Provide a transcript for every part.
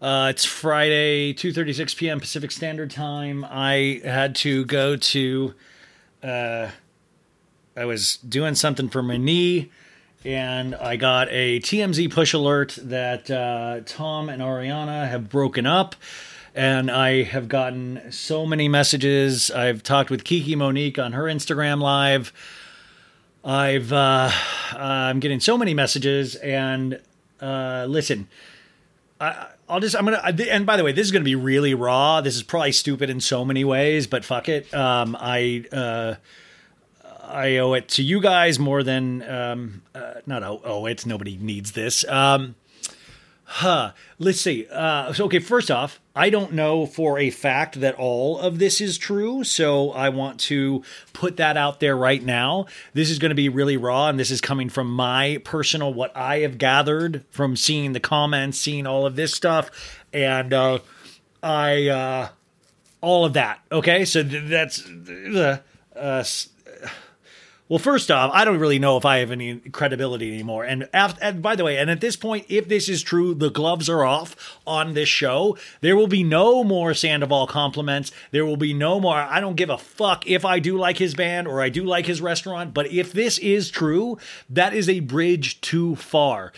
Uh, it's Friday, 2:36 p.m. Pacific Standard Time. I had to go to. Uh, I was doing something for my knee, and I got a TMZ push alert that uh, Tom and Ariana have broken up. And I have gotten so many messages. I've talked with Kiki Monique on her Instagram live. I've uh, I'm getting so many messages, and uh, listen, I, I'll just I'm gonna and by the way, this is gonna be really raw. This is probably stupid in so many ways, but fuck it. Um, I uh, I owe it to you guys more than um, uh, not owe, owe it. Nobody needs this. Um, Huh. Let's see. Uh, so, okay, first off, I don't know for a fact that all of this is true. So, I want to put that out there right now. This is going to be really raw, and this is coming from my personal, what I have gathered from seeing the comments, seeing all of this stuff. And uh, I, uh, all of that. Okay. So, that's the. Uh, well, first off, I don't really know if I have any credibility anymore. And, after, and by the way, and at this point, if this is true, the gloves are off on this show. There will be no more Sandoval compliments. There will be no more. I don't give a fuck if I do like his band or I do like his restaurant. But if this is true, that is a bridge too far.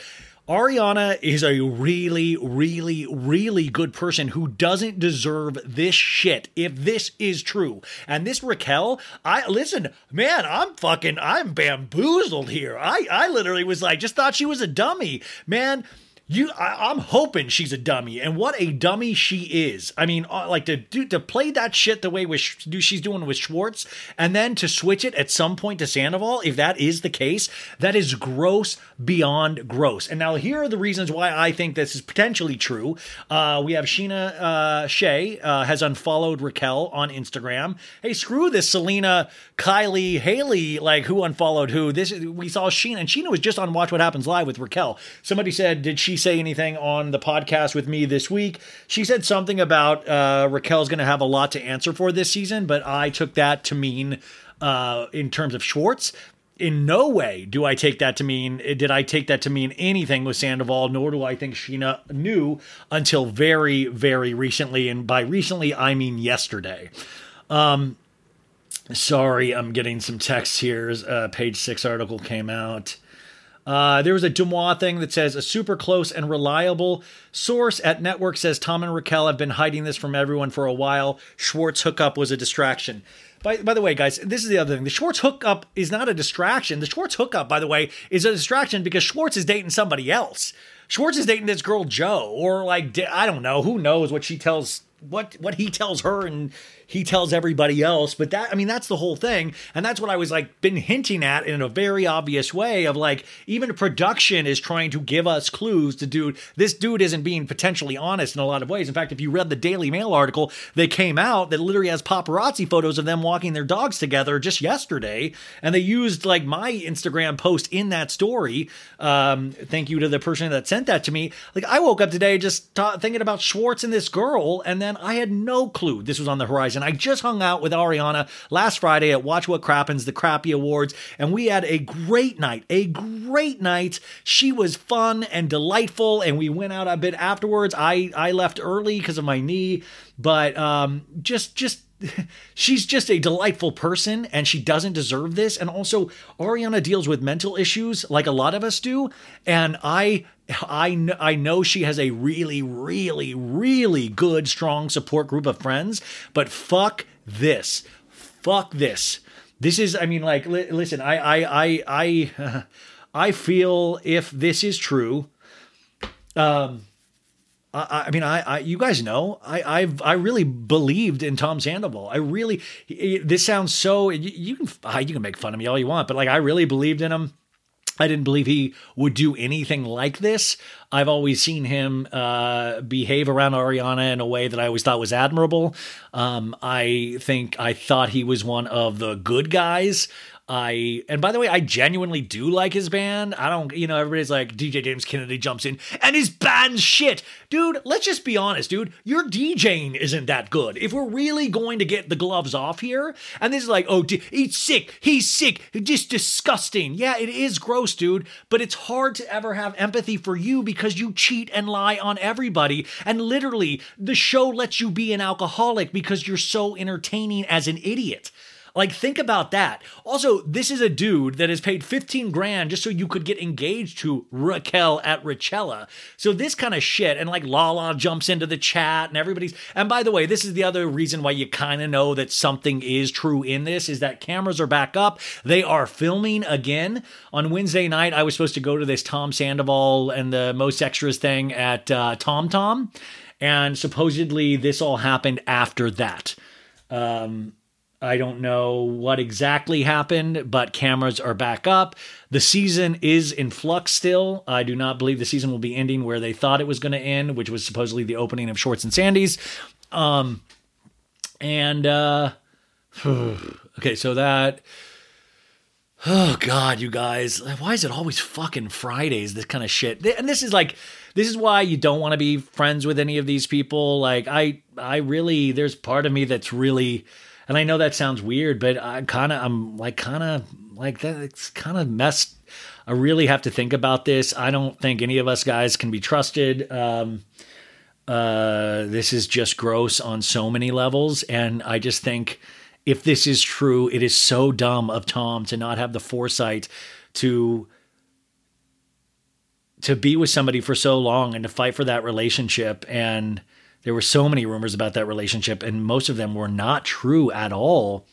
Ariana is a really, really, really good person who doesn't deserve this shit if this is true. And this Raquel, I listen, man, I'm fucking, I'm bamboozled here. I, I literally was like, just thought she was a dummy. Man, you I, am hoping she's a dummy and what a dummy she is. I mean uh, like to do to play that shit the way with she's doing with schwartz and then to switch it at some point to sandoval if that is the case that is gross beyond gross. And now here are the reasons why i think this is potentially true. Uh, we have Scheana uh, Shay uh, has unfollowed raquel on instagram. Hey screw this selena kylie haley like who unfollowed who. This we saw Scheana and Scheana was just on watch what happens live with raquel. Somebody said did she say anything on the podcast with me this week. She said something about uh, Raquel's going to have a lot to answer for this season, but I took that to mean uh, in terms of Schwartz. In no way do I take that to mean, did I take that to mean anything with Sandoval, nor do I think Scheana knew until very, very recently. And by recently, I mean yesterday. Um, sorry, I'm getting some texts here. Uh, page six article came out. Uh, there was a Deuxmoi thing that says a super close and reliable source at network says Tom and Raquel have been hiding this from everyone for a while. Schwartz hookup was a distraction. By, by the way, guys, this is the other thing. The Schwartz hookup is not a distraction. The Schwartz hookup, by the way, is a distraction because Schwartz is dating somebody else. Schwartz is dating this girl Joe, or like I don't know, who knows what she tells what what he tells her and he tells everybody else. But that, I mean, that's the whole thing. And that's what I was like, been hinting at in a very obvious way of like, even production is trying to give us clues to dude, this dude isn't being potentially honest in a lot of ways. In fact, if you read the Daily Mail article that came out that literally has paparazzi photos of them walking their dogs together just yesterday, and they used like my Instagram post in that story. Um, thank you to the person that sent that to me. Like, I woke up today just thinking about Schwartz and this girl, and then. I had no clue this was on the horizon. I just hung out with Ariana last Friday at Watch What Crappens, the Crappy Awards, and we had a great night. A great night. She was fun and delightful, and we went out a bit afterwards. I I left early because of my knee, but um, just just she's just a delightful person and she doesn't deserve this. And also Ariana deals with mental issues like a lot of us do. And I I I know she has a really really really good strong support group of friends. But fuck this. Fuck this. This is I mean like li- listen I I I I I feel if this is true um I, I mean, I, I, you guys know, I, I've, I really believed in Tom Sandoval. I really, this sounds so. You, you can, you can make fun of me all you want, but like, I really believed in him. I didn't believe he would do anything like this. I've always seen him uh, behave around Ariana in a way that I always thought was admirable. Um, I think I thought he was one of the good guys. I and by the way, I genuinely do like his band. I don't, you know, everybody's like DJ James Kennedy jumps in and his band's shit. Dude, let's just be honest, dude. Your DJing isn't that good. If we're really going to get the gloves off here, and this is like, oh, he's sick, he's sick, just disgusting. Yeah, it is gross, dude, but it's hard to ever have empathy for you because you cheat and lie on everybody. And literally, the show lets you be an alcoholic because you're so entertaining as an idiot. Like, think about that. Also, this is a dude that has paid 15 grand just so you could get engaged to Raquel at Richella. So, this kind of shit, and like Lala jumps into the chat, and everybody's. And by the way, this is the other reason why you kind of know that something is true in this is that cameras are back up. They are filming again. On Wednesday night, I was supposed to go to this Tom Sandoval and the Most Extras thing at uh, Tom Tom. And supposedly, this all happened after that. Um, I don't know what exactly happened, but cameras are back up. The season is in flux still. I do not believe the season will be ending where they thought it was going to end, which was supposedly the opening of Schwartz and Sandy's. Um, and uh, okay, so that. Oh God, you guys, why is it always fucking Fridays? This kind of shit, and this is like, this is why you don't want to be friends with any of these people. Like, I, I really, there's part of me that's really and I know that sounds weird, but I kind of, I'm like, kind of like that. It's kind of messed. I really have to think about this. I don't think any of us guys can be trusted. Um, uh, this is just gross on so many levels. And I just think if this is true, it is so dumb of Tom to not have the foresight to to be with somebody for so long and to fight for that relationship and there were so many rumors about that relationship, and most of them were not true at all.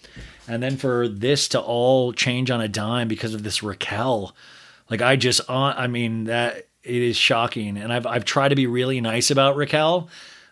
And then for this to all change on a dime because of this Raquel, like I just, uh, I mean that it is shocking. And I've I've tried to be really nice about Raquel,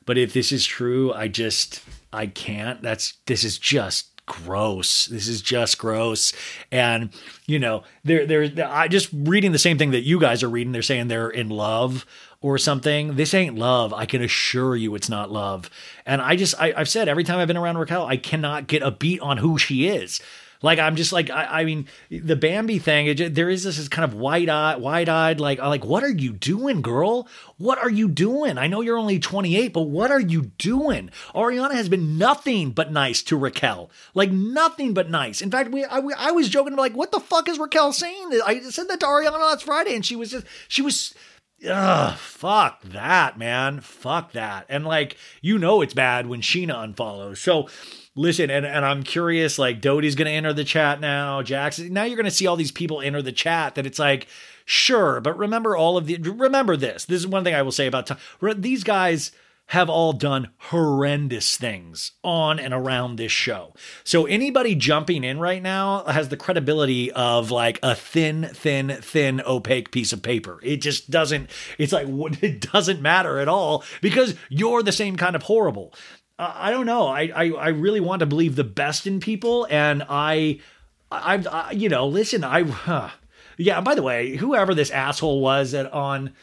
but if this is true, I just I can't. That's this is just gross. This is just gross. And you know, they're they're I just reading the same thing that you guys are reading. They're saying they're in love or something. This ain't love. I can assure you it's not love. And I just, I, have said every time I've been around Raquel, I cannot get a beat on who she is. Like I'm just like I, I mean the Bambi thing. It, there is this kind of wide eye, wide eyed like uh, like what are you doing, girl? What are you doing? I know you're only 28, but what are you doing? Ariana has been nothing but nice to Raquel, like nothing but nice. In fact, we I, we, I was joking like what the fuck is Raquel saying? I said that to Ariana last Friday, and she was just she was Ugh, fuck that, man. Fuck that. And like, you know it's bad when Scheana unfollows. So listen, and, and I'm curious, like Doute's gonna enter the chat now, Jackson. Now you're gonna see all these people enter the chat that it's like, sure, but remember all of the remember this. This is one thing I will say about. These guys have all done horrendous things on and around this show. So anybody jumping in right now has the credibility of like a thin, thin, thin, opaque piece of paper. It just doesn't, it's like, it doesn't matter at all because you're the same kind of horrible. I don't know. I, I, I really want to believe the best in people. And I, I, I you know, listen, I, huh. yeah, by the way, whoever this asshole was that on,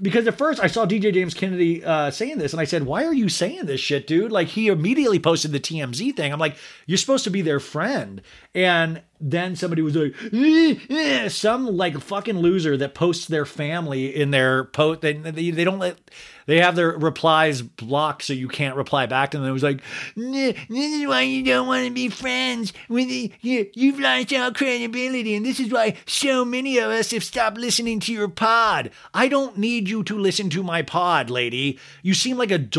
because at first I saw DJ James Kennedy uh, saying this, and I said, "Why are you saying this shit, dude?" Like he immediately posted the TMZ thing. I'm like, "You're supposed to be their friend," and then somebody was like, eh, eh, some like fucking loser that posts their family in their post. They, they, they don't let they have their replies blocked so you can't reply back to them. It was like, this is why you don't want to be friends with you, you've lost all credibility, and this is why so many of us have stopped listening to your pod. I don't need you to listen to my pod, lady. You seem like a.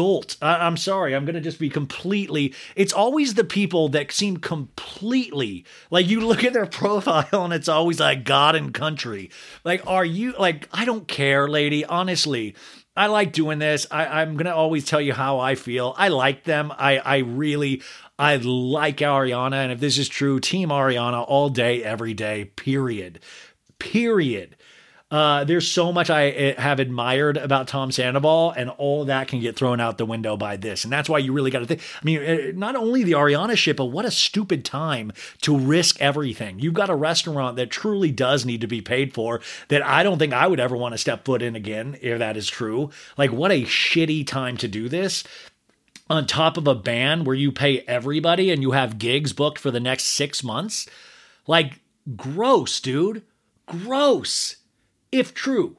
I, I'm sorry. I'm gonna just be completely. It's always the people that seem completely like you look at their profile and it's always like God and country. Like, are you like? I don't care, lady. Honestly. I like doing this. I, am gonna always tell you how I feel. I like them. I, I really, I like Ariana, and if this is true, Team Ariana all day, every day. Period. Period. Uh, there's so much I eh, have admired about Tom Sandoval, and all that can get thrown out the window by this. And that's why you really got to think. I mean, eh, not only the Ariana ship, but what a stupid time to risk everything. You've got a restaurant that truly does need to be paid for that I don't think I would ever want to step foot in again, if that is true. Like, what a shitty time to do this on top of a ban where you pay everybody and you have gigs booked for the next six months. Like, gross, dude. Gross if true.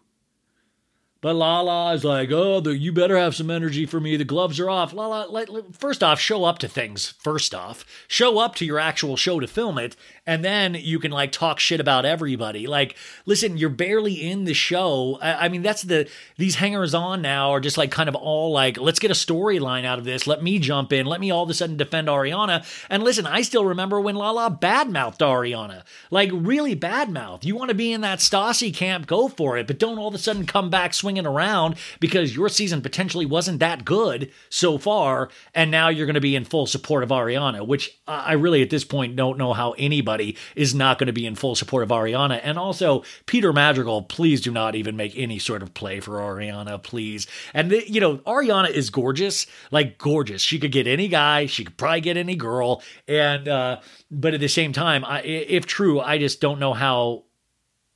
But Lala is like, oh, the, you better have some energy for me. The gloves are off. Lala, let, let, first off, show up to things. First off, show up to your actual show to film it, and then you can like talk shit about everybody. Like, listen, you're barely in the show. I, I mean, that's the these hangers on now are just like kind of all like, let's get a storyline out of this. Let me jump in. Let me all of a sudden defend Ariana. And listen, I still remember when Lala badmouthed Ariana, like really badmouthed. You want to be in that Stassi camp, go for it, but don't all of a sudden come back swinging around because your season potentially wasn't that good so far, and now you're going to be in full support of Ariana, which I really at this point don't know how anybody anybody is not going to be in full support of Ariana. And also, Peter Madrigal, please do not even make any sort of play for Ariana, please. And, the, you know, Ariana is gorgeous, like gorgeous. She could get any guy, she could probably get any girl. And, uh, but at the same time, I, if true, I just don't know how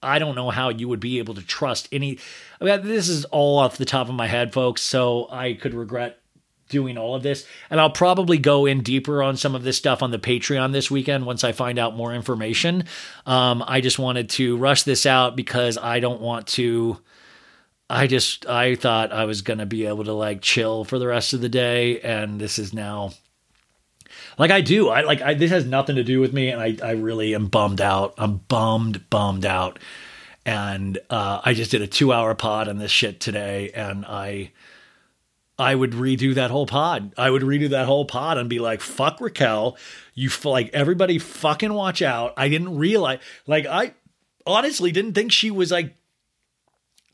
I don't know how you would be able to trust any. I mean, this is all off the top of my head, folks. So I could regret doing all of this. And I'll probably go in deeper on some of this stuff on the Patreon this weekend once I find out more information. Um, I just wanted to rush this out because I don't want to. I just I thought I was gonna be able to like chill for the rest of the day, and this is now like I do. I like I, this has nothing to do with me, and I I really am bummed out. I'm bummed, bummed out, and uh, I just did a two hour pod on this shit today, and I I would redo that whole pod. I would redo that whole pod and be like, fuck Raquel. You like everybody fucking watch out. I didn't realize, like, I honestly didn't think she was like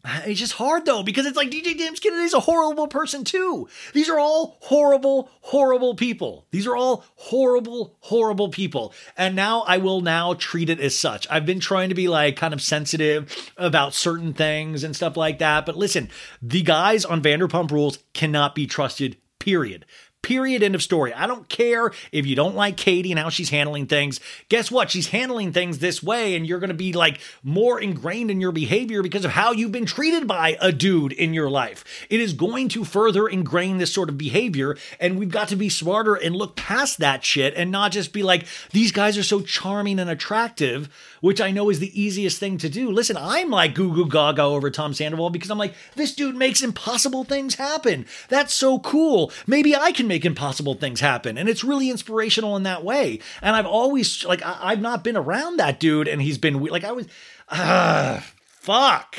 it's just hard though because it's like DJ James Kennedy is a horrible person too. These are all horrible, horrible people. These are all horrible, horrible people. And now I will now treat it as such. I've been trying to be like kind of sensitive about certain things and stuff like that. But listen, the guys on Vanderpump Rules cannot be trusted. Period. Period. End of story. I don't care if you don't like Katie and how she's handling things. Guess what? She's handling things this way, and you're going to be like more ingrained in your behavior because of how you've been treated by a dude in your life. It is going to further ingrain this sort of behavior, and we've got to be smarter and look past that shit and not just be like, these guys are so charming and attractive which I know is the easiest thing to do. Listen, I'm like goo goo gaga over Tom Sandoval because I'm like, this dude makes impossible things happen. That's so cool. Maybe I can make impossible things happen. And it's really inspirational in that way. And I've always, like, I, have not been around that dude and he's been, like, I was, ah, fuck,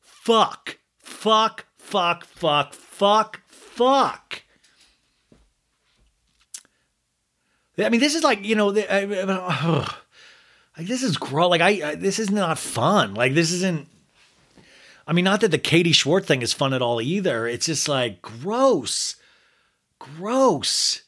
fuck, fuck, fuck, fuck, fuck, fuck. I mean, this is like, you know, the, uh, like this is gross. Like I, I, this is not fun. Like this isn't. I mean, not that the Katie Schwartz thing is fun at all either. It's just like gross, gross.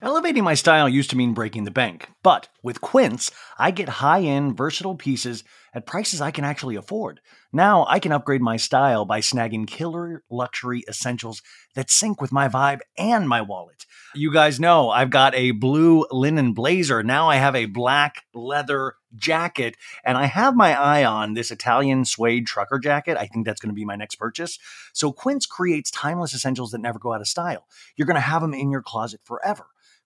Elevating my style used to mean breaking the bank, but with Quince, I get high end, versatile pieces at prices I can actually afford. Now I can upgrade my style by snagging killer luxury essentials that sync with my vibe and my wallet. You guys know I've got a blue linen blazer. Now I have a black leather jacket, and I have my eye on this Italian suede trucker jacket. I think that's going to be my next purchase. So Quince creates timeless essentials that never go out of style. You're going to have them in your closet forever.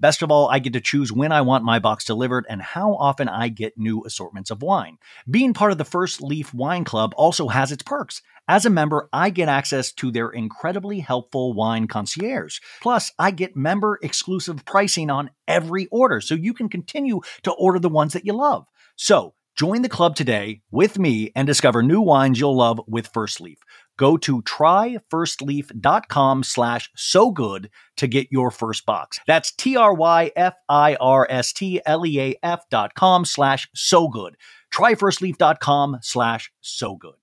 Best of all, I get to choose when I want my box delivered and how often I get new assortments of wine. Being part of the First Leaf Wine Club also has its perks. As a member, I get access to their incredibly helpful wine concierge. Plus, I get member exclusive pricing on every order, so you can continue to order the ones that you love. So, join the club today with me and discover new wines you'll love with First Leaf. Go to tryfirstleaf.com slash so good to get your first box. That's T-R-Y-F-I-R-S-T-L-E-A-F dot com slash so good. Tryfirstleaf.com slash so good.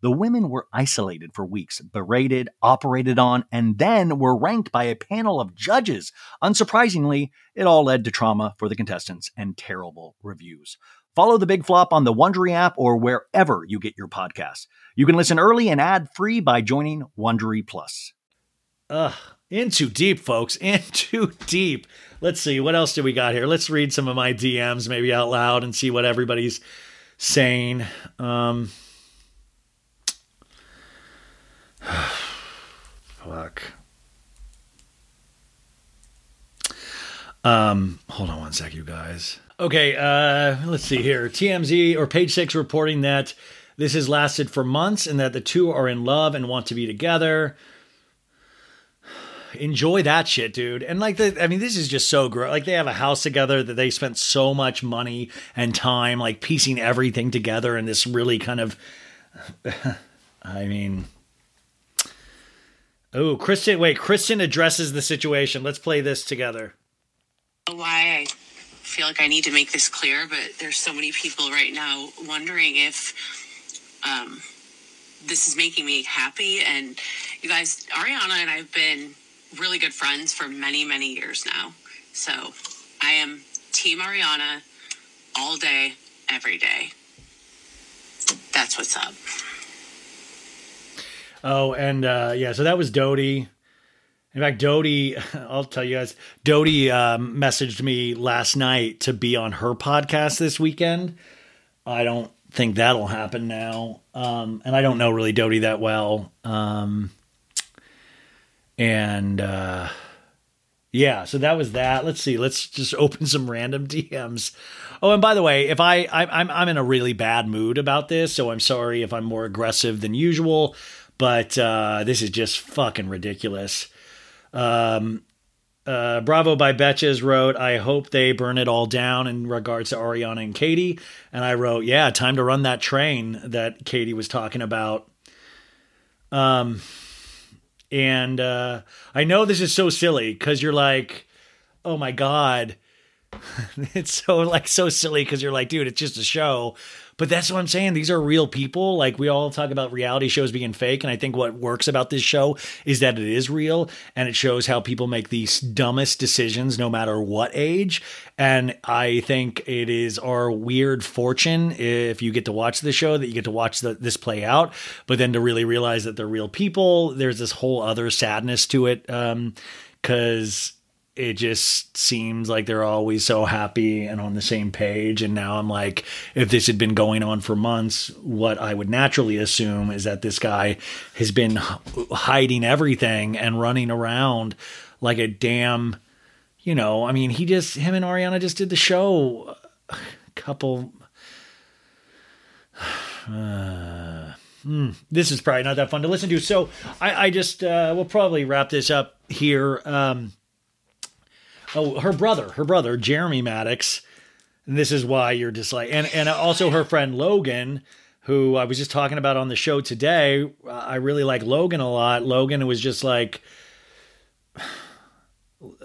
The women were isolated for weeks, berated, operated on, and then were ranked by a panel of judges. Unsurprisingly, it all led to trauma for the contestants and terrible reviews. Follow the big flop on the Wondery app or wherever you get your podcasts. You can listen early and ad free by joining Wondery Plus. Ugh, in too deep, folks. In too deep. Let's see, what else do we got here? Let's read some of my DMs maybe out loud and see what everybody's saying. Um, fuck. Um, hold on one sec, you guys. Okay, uh, let's see here. TMZ or page six reporting that this has lasted for months and that the two are in love and want to be together. Enjoy that shit, dude. And like the, I mean, this is just so great. Like they have a house together that they spent so much money and time, like piecing everything together in this really kind of, I mean, Oh, Kristen, wait, Kristen addresses the situation. Let's play this together. Why I feel like I need to make this clear, but there's so many people right now wondering if um, this is making me happy. And you guys, Ariana and I have been really good friends for many, many years now. So I am Team Ariana all day, every day. That's what's up. Oh, and uh, yeah, so that was Doute. In fact, Doute, I'll tell you guys, Doute um, messaged me last night to be on her podcast this weekend. I don't think that'll happen now. Um, and I don't know really Doute that well. Um, and uh, yeah, so that was that. Let's see. Let's just open some random DMs. Oh, and by the way, if I, I I'm I'm in a really bad mood about this, so I'm sorry if I'm more aggressive than usual but uh, this is just fucking ridiculous. Um, uh, Bravo by Betches wrote, I hope they burn it all down in regards to Ariana and Katie. And I wrote, yeah, time to run that train that Katie was talking about. Um, and uh, I know this is so silly because you're like, oh my God. it's so like so silly because you're like, dude, it's just a show. But that's what I'm saying. These are real people. Like we all talk about reality shows being fake. And I think what works about this show is that it is real and it shows how people make these dumbest decisions no matter what age. And I think it is our weird fortune if you get to watch the show that you get to watch the, this play out, but then to really realize that they're real people, there's this whole other sadness to it. Um, cause it just seems like they're always so happy and on the same page. And now I'm like, if this had been going on for months, what I would naturally assume is that this guy has been hiding everything and running around like a damn, you know, I mean, he just, him and Ariana just did the show a couple. Uh, this is probably not that fun to listen to. So I, I just, uh, we'll probably wrap this up here. Um, oh, her brother, her brother, Jeremy Madix. And this is why you're just like, and, and also her friend Logan, who I was just talking about on the show today. I really like Logan a lot. Logan was just like,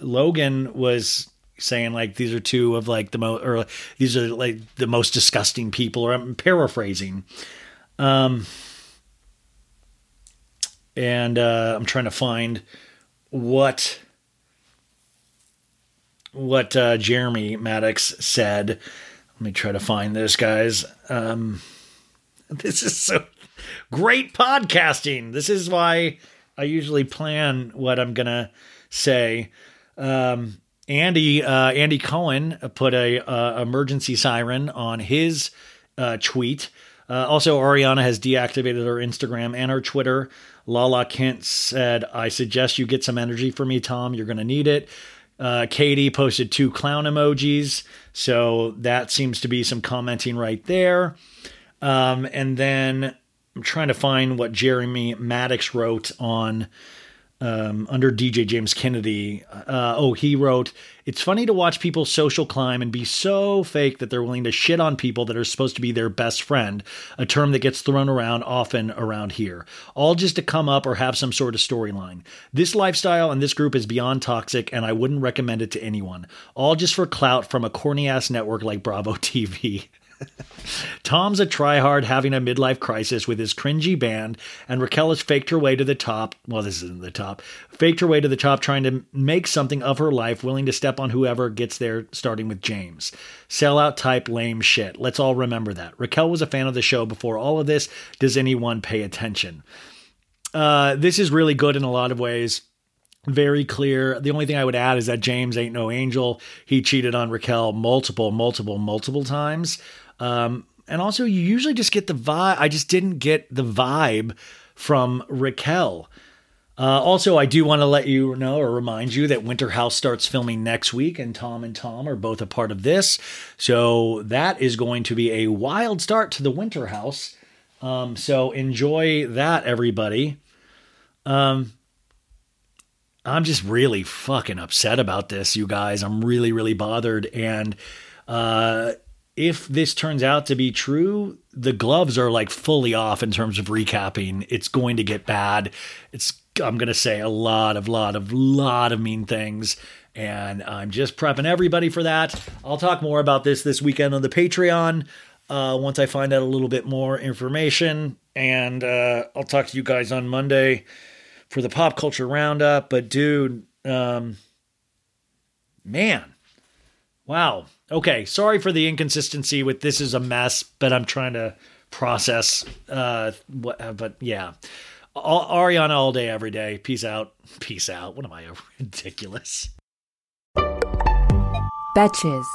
Logan was saying like these are two of like the most or these are like the most disgusting people or I'm paraphrasing um and uh I'm trying to find what what uh, Jeremy Madix said. Let me try to find this, guys. Um, this is so great podcasting. This is why I usually plan what I'm gonna say. Um, Andy uh, Andy Cohen put a uh, emergency siren on his uh, tweet. Uh, also, Ariana has deactivated her Instagram and her Twitter. Lala Kent said, "I suggest you get some energy for me, Tom. You're to need it." Uh, Katie posted two clown emojis, so that seems to be some commenting right there. Um, and then I'm trying to find what Jeremy Madix wrote on um, under DJ James Kennedy. Uh, oh, he wrote, It's funny to watch people social climb and be so fake that they're willing to shit on people that are supposed to be their best friend, a term that gets thrown around often around here, all just to come up or have some sort of storyline. This lifestyle and this group is beyond toxic, and I wouldn't recommend it to anyone. All just for clout from a corny ass network like Bravo TV. Tom's a tryhard having a midlife crisis with his cringy band, and Raquel has faked her way to the top. Well, this isn't the top. Faked her way to the top, trying to make something of her life, willing to step on whoever gets there, starting with James. Sellout type lame shit. Let's all remember that. Raquel was a fan of the show before all of this. Does anyone pay attention? Uh, this is really good in a lot of ways very clear. The only thing I would add is that James ain't no angel. He cheated on Raquel multiple, multiple, multiple times. Um, and also, you usually just get the vibe. I just didn't get the vibe from Raquel. Uh, also, I do want to let you know or remind you that Winter House starts filming next week, and Tom and Tom are both a part of this. So that is going to be a wild start to the Winter House. Um, so enjoy that, everybody. Um, I'm just really fucking upset about this, you guys. I'm really, really bothered. And uh, if this turns out to be true, the gloves are like fully off in terms of recapping. It's going to get bad. It's I'm going to say a lot of lot of lot of mean things and I'm just prepping everybody for that. I'll talk more about this this weekend on the Patreon uh, once I find out a little bit more information and uh, I'll talk to you guys on Monday for the pop culture roundup, but dude, um man. Wow, okay, sorry for the inconsistency with this is a mess, but I'm trying to process. Uh, what, uh, but yeah, all, Ariana all day, every day. Peace out. Peace out. What am I? Ridiculous. Betches.